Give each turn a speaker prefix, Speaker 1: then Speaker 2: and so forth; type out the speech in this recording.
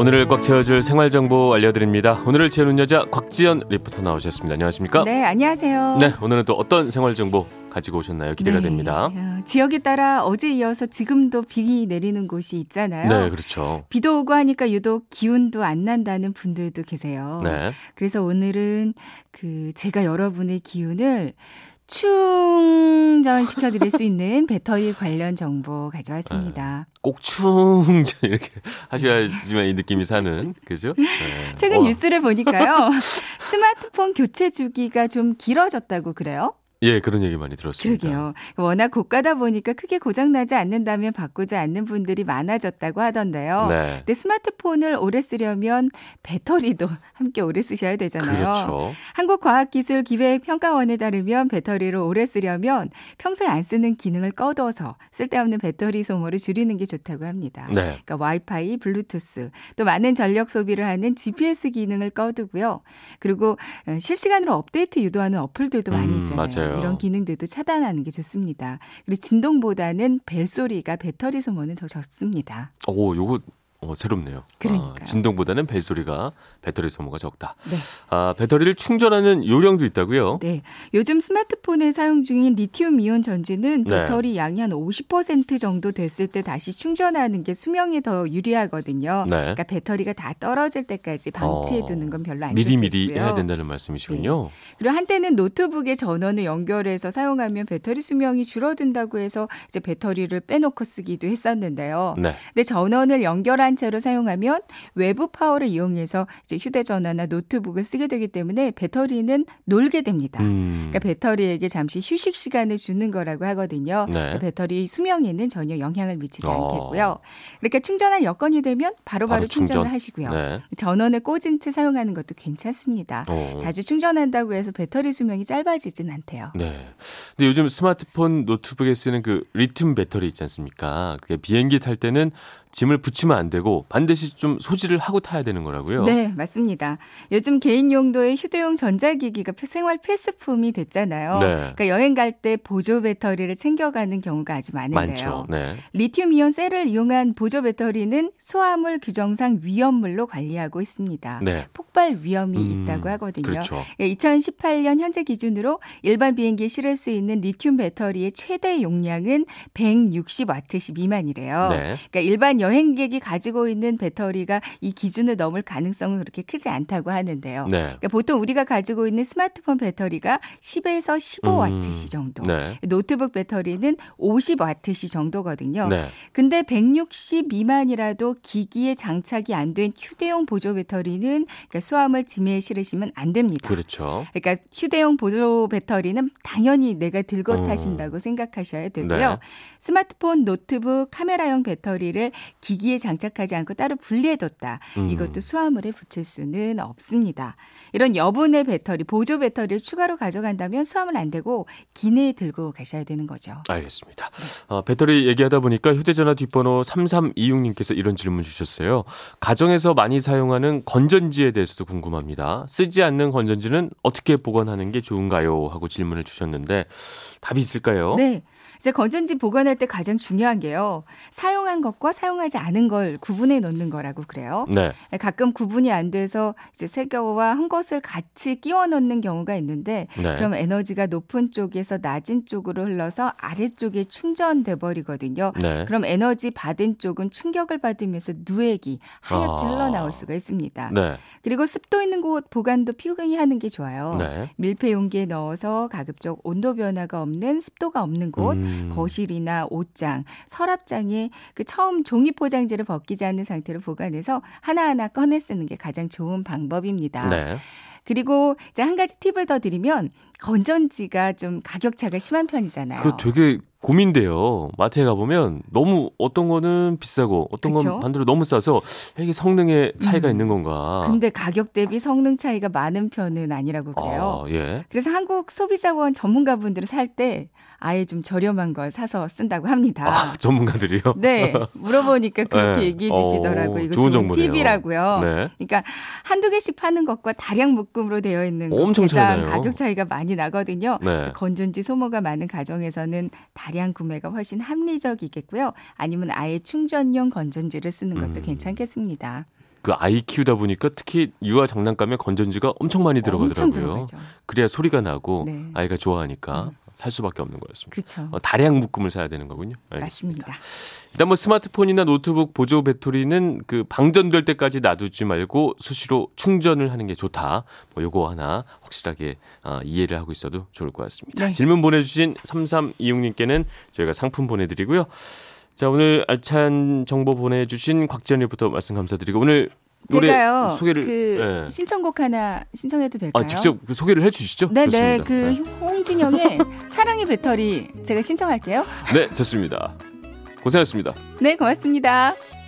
Speaker 1: 오늘을 꽉 채워줄 생활 정보 알려드립니다. 오늘을 채우는 여자 곽지연 리포터 나오셨습니다. 안녕하십니까?
Speaker 2: 네, 안녕하세요.
Speaker 1: 네, 오늘은 또 어떤 생활 정보 가지고 오셨나요? 기대가
Speaker 2: 네,
Speaker 1: 됩니다.
Speaker 2: 어, 지역에 따라 어제 이어서 지금도 비 내리는 곳이 있잖아요.
Speaker 1: 네, 그렇죠.
Speaker 2: 비도 오고 하니까 유독 기운도 안 난다는 분들도 계세요.
Speaker 1: 네.
Speaker 2: 그래서 오늘은 그 제가 여러분의 기운을 충전시켜 드릴 수 있는 배터리 관련 정보 가져왔습니다.
Speaker 1: 꼭 충전 이렇게 하셔야지만 이 느낌이 사는 그죠? 네.
Speaker 2: 최근
Speaker 1: 와,
Speaker 2: 뉴스를 보니까요. 스마트폰 교체 주기가 좀 길어졌다고 그래요?
Speaker 1: 예, 그런 얘기 많이 들었습니다.
Speaker 2: 그러게요. 워낙 고가다 보니까 크게 고장나지 않는다면 바꾸지 않는 분들이 많아졌다고 하던데요.
Speaker 1: 네.
Speaker 2: 근데 스마트폰을 오래 쓰려면 배터리도 함께 오래 쓰셔야 되잖아요.
Speaker 1: 그렇죠.
Speaker 2: 한국과학기술기획평가원에 따르면 배터리를 오래 쓰려면 평소에 안 쓰는 기능을 꺼둬서 쓸데없는 배터리 소모를 줄이는 게 좋다고 합니다.
Speaker 1: 네.
Speaker 2: 그러니까 와이파이, 블루투스, 또 많은 전력 소비를 하는 GPS 기능을 꺼두고요. 그리고 어, 실시간으로 업데이트 유도하는 어플들도 많이
Speaker 1: 음,
Speaker 2: 있잖아요.
Speaker 1: 맞아요.
Speaker 2: 이런 기능들도 차단하는 게 좋습니다. 그리고 진동보다는 벨 소리가 배터리 소모는 더 적습니다.
Speaker 1: 오, 요거 어, 새롭네요.
Speaker 2: 그러니까요.
Speaker 1: 아, 진동보다는 벨소리가 배터리 소모가 적다.
Speaker 2: 네.
Speaker 1: 아, 배터리를 충전하는 요령도 있다고요?
Speaker 2: 네. 요즘 스마트폰에 사용 중인 리튬 이온 전지는
Speaker 1: 네.
Speaker 2: 배터리 양이 한 50% 정도 됐을 때 다시 충전하는 게 수명에 더 유리하거든요.
Speaker 1: 네.
Speaker 2: 그러니까 배터리가 다 떨어질 때까지 방치해
Speaker 1: 어,
Speaker 2: 두는 건 별로 안
Speaker 1: 미리미리
Speaker 2: 좋겠고요.
Speaker 1: 해야 된다는 말씀이시군요.
Speaker 2: 그리고 한때는 노트북에 전원을 연결해서 사용하면 배터리 수명이 줄어든다고 해서 이제 배터리를 빼놓고 쓰기도 했었는데요.
Speaker 1: 네.
Speaker 2: 근데 전원을 연결한 채로 사용하면 외부 파워를 이용해서 이제 휴대전화나 노트북을 쓰게 되기 때문에 배터리는 놀게 됩니다.
Speaker 1: 음.
Speaker 2: 그러니까 배터리에게 잠시 휴식 시간을 주는 거라고 하거든요.
Speaker 1: 네.
Speaker 2: 그러니까 배터리 수명에는 전혀 영향을 미치지
Speaker 1: 어.
Speaker 2: 않겠고요. 그러니까 충전할 여건이 되면 바로바로
Speaker 1: 바로 충전.
Speaker 2: 충전을 하시고요.
Speaker 1: 네.
Speaker 2: 전원을 꽂은 채 사용하는 것도 괜찮습니다.
Speaker 1: 어.
Speaker 2: 자주 충전한다고 해서 배터리 수명이 짧아지진 않대요.
Speaker 1: 네. 근데 요즘 스마트폰 노트북에 쓰는 그 리튬 배터리 있지 않습니까? 그게 비행기 탈 때는 짐을 부치면 안 되고 반드시 좀 소지를 하고 타야 되는 거라고요.
Speaker 2: 네, 맞습니다. 요즘 개인 용도의 휴대용 전자기기가 생활 필수품이 됐잖아요.
Speaker 1: 네.
Speaker 2: 그러니까 여행 갈 때 보조 배터리를 챙겨가는 경우가 아주 많은데요.
Speaker 1: 많죠. 네.
Speaker 2: 리튬 이온 셀을 이용한 보조 배터리는 소화물 규정상 위험물로 관리하고 있습니다.
Speaker 1: 네.
Speaker 2: 폭발 위험이
Speaker 1: 음,
Speaker 2: 있다고 하거든요.
Speaker 1: 그렇죠.
Speaker 2: 2018년 현재 기준으로 일반 비행기에 실을 수 있는 리튬 배터리의 최대 용량은 160와트시 미만이래요.
Speaker 1: 네.
Speaker 2: 그러니까 일반 여행객이 가지고 있는 배터리가 이 기준을 넘을 가능성은 그렇게 크지 않다고 하는데요.
Speaker 1: 네.
Speaker 2: 그러니까 보통 우리가 가지고 있는 스마트폰 배터리가 10에서 15와트시
Speaker 1: 음,
Speaker 2: 정도.
Speaker 1: 네.
Speaker 2: 노트북 배터리는 50와트시 정도거든요.
Speaker 1: 네.
Speaker 2: 근데 160 미만이라도 기기에 장착이 안 된 휴대용 보조 배터리는 그러니까 수화물 짐에 실으시면 안 됩니다.
Speaker 1: 그렇죠.
Speaker 2: 그러니까 휴대용 보조 배터리는 당연히 내가 들고
Speaker 1: 음.
Speaker 2: 타신다고 생각하셔야 되고요.
Speaker 1: 네.
Speaker 2: 스마트폰, 노트북, 카메라용 배터리를 기기에 장착하지 않고 따로 분리해뒀다.
Speaker 1: 음.
Speaker 2: 이것도 수화물에 붙일 수는 없습니다. 이런 여분의 배터리, 보조 배터리를 추가로 가져간다면 수화물 안 되고 기내에 들고 가셔야 되는 거죠.
Speaker 1: 알겠습니다. 어, 배터리 얘기하다 보니까 휴대전화 뒷번호 3326님께서 이런 질문 주셨어요. 가정에서 많이 사용하는 건전지에 대해서도 궁금합니다. 쓰지 않는 건전지는 어떻게 보관하는 게 좋은가요? 하고 질문을 주셨는데 답이 있을까요?
Speaker 2: 네. 이제 건전지 보관할 때 가장 중요한 게요. 사용한 것과 사용하지 않은 걸 구분해 놓는 거라고 그래요.
Speaker 1: 네.
Speaker 2: 가끔 구분이 안 돼서 이제 새 거와 한 것을 같이 끼워 넣는 경우가 있는데
Speaker 1: 네.
Speaker 2: 그럼 에너지가 높은 쪽에서 낮은 쪽으로 흘러서 아래쪽에 충전돼 버리거든요.
Speaker 1: 네.
Speaker 2: 그럼 에너지 받은 쪽은 충격을 받으면서 누액이 하얗게
Speaker 1: 아.
Speaker 2: 흘러나올 수가 있습니다.
Speaker 1: 네.
Speaker 2: 그리고 습도 있는 곳 보관도 피근히 하는 게 좋아요.
Speaker 1: 네.
Speaker 2: 밀폐 용기에 넣어서 가급적 온도 변화가 없는 습도가 없는 곳,
Speaker 1: 음.
Speaker 2: 거실이나 옷장, 서랍장에 그 처음 종이 포장지를 벗기지 않는 상태로 보관해서 하나하나 꺼내 쓰는 게 가장 좋은 방법입니다.
Speaker 1: 네.
Speaker 2: 그리고 이제 한 가지 팁을 더 드리면 건전지가 좀 가격 차가 심한 편이잖아요.
Speaker 1: 그 되게 고민돼요. 마트에 가보면 너무 어떤 거는 비싸고 어떤
Speaker 2: 그쵸?
Speaker 1: 건 반대로 너무 싸서 이게 성능에 차이가
Speaker 2: 음.
Speaker 1: 있는 건가.
Speaker 2: 근데 가격 대비 성능 차이가 많은 편은 아니라고 그래요.
Speaker 1: 아, 예.
Speaker 2: 그래서 한국 소비자원 전문가분들은 살 때 아예 좀 저렴한 걸 사서 쓴다고 합니다.
Speaker 1: 아, 전문가들이요?
Speaker 2: 네, 물어보니까 그렇게
Speaker 1: 네.
Speaker 2: 얘기해 주시더라고요.
Speaker 1: 어,
Speaker 2: 이거
Speaker 1: 좋은
Speaker 2: 좋은. 팁이라고요.
Speaker 1: 네.
Speaker 2: 그러니까 한두 개씩 파는 것과 다량 묶음으로 되어 있는 것
Speaker 1: 엄청 차이.
Speaker 2: 가격 차이가 많이 나거든요.
Speaker 1: 네.
Speaker 2: 건전지 소모가 많은 가정에서는 다량 구매가 훨씬 합리적이겠고요. 아니면 아예 충전용 건전지를 쓰는 것도
Speaker 1: 음.
Speaker 2: 괜찮겠습니다.
Speaker 1: 그 아이 키우다 보니까 특히 유아 장난감에 건전지가 엄청 많이 들어가더라고요.
Speaker 2: 엄청.
Speaker 1: 그래야 소리가 나고
Speaker 2: 네.
Speaker 1: 아이가 좋아하니까
Speaker 2: 음.
Speaker 1: 살 수밖에 없는 거였습니다.
Speaker 2: 그렇죠.
Speaker 1: 어, 다량 묶음을 사야 되는 거군요. 알겠습니다.
Speaker 2: 맞습니다.
Speaker 1: 일단 뭐 스마트폰이나 노트북 보조 배터리는 그 방전될 때까지 놔두지 말고 수시로 충전을 하는 게 좋다. 뭐 요거 하나 확실하게 아, 이해를 하고 있어도 좋을 것 같습니다.
Speaker 2: 네.
Speaker 1: 질문 보내주신 3326님께는 저희가 상품 보내드리고요. 자 오늘 알찬 정보 보내주신 곽지연님부터 말씀 감사드리고 오늘
Speaker 2: 제가요.
Speaker 1: 소개를
Speaker 2: 그
Speaker 1: 예.
Speaker 2: 신청곡 하나 신청해도 될까요?
Speaker 1: 아, 직접 그 소개를 해주시죠.
Speaker 2: 네네
Speaker 1: 좋습니다.
Speaker 2: 그
Speaker 1: 네.
Speaker 2: 홍진영의 사랑의 배터리 제가 신청할게요.
Speaker 1: 네, 좋습니다. 고생하셨습니다.
Speaker 2: 네 고맙습니다.